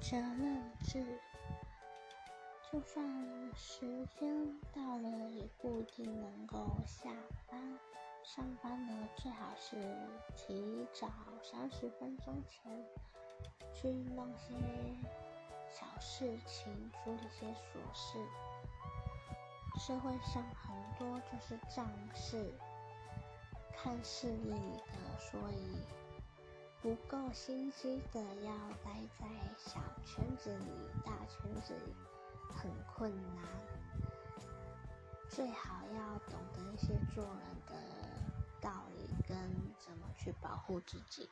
责任制，就算时间到了，也不一定能够下班。上班呢，最好是提早三十分钟前去弄些小事情，处理些琐事。社会上很多就是仗势、看势利的，所以。不够心机的要待在圈子里，大圈子里很困难。最好要懂得一些做人的道理跟怎么去保护自己。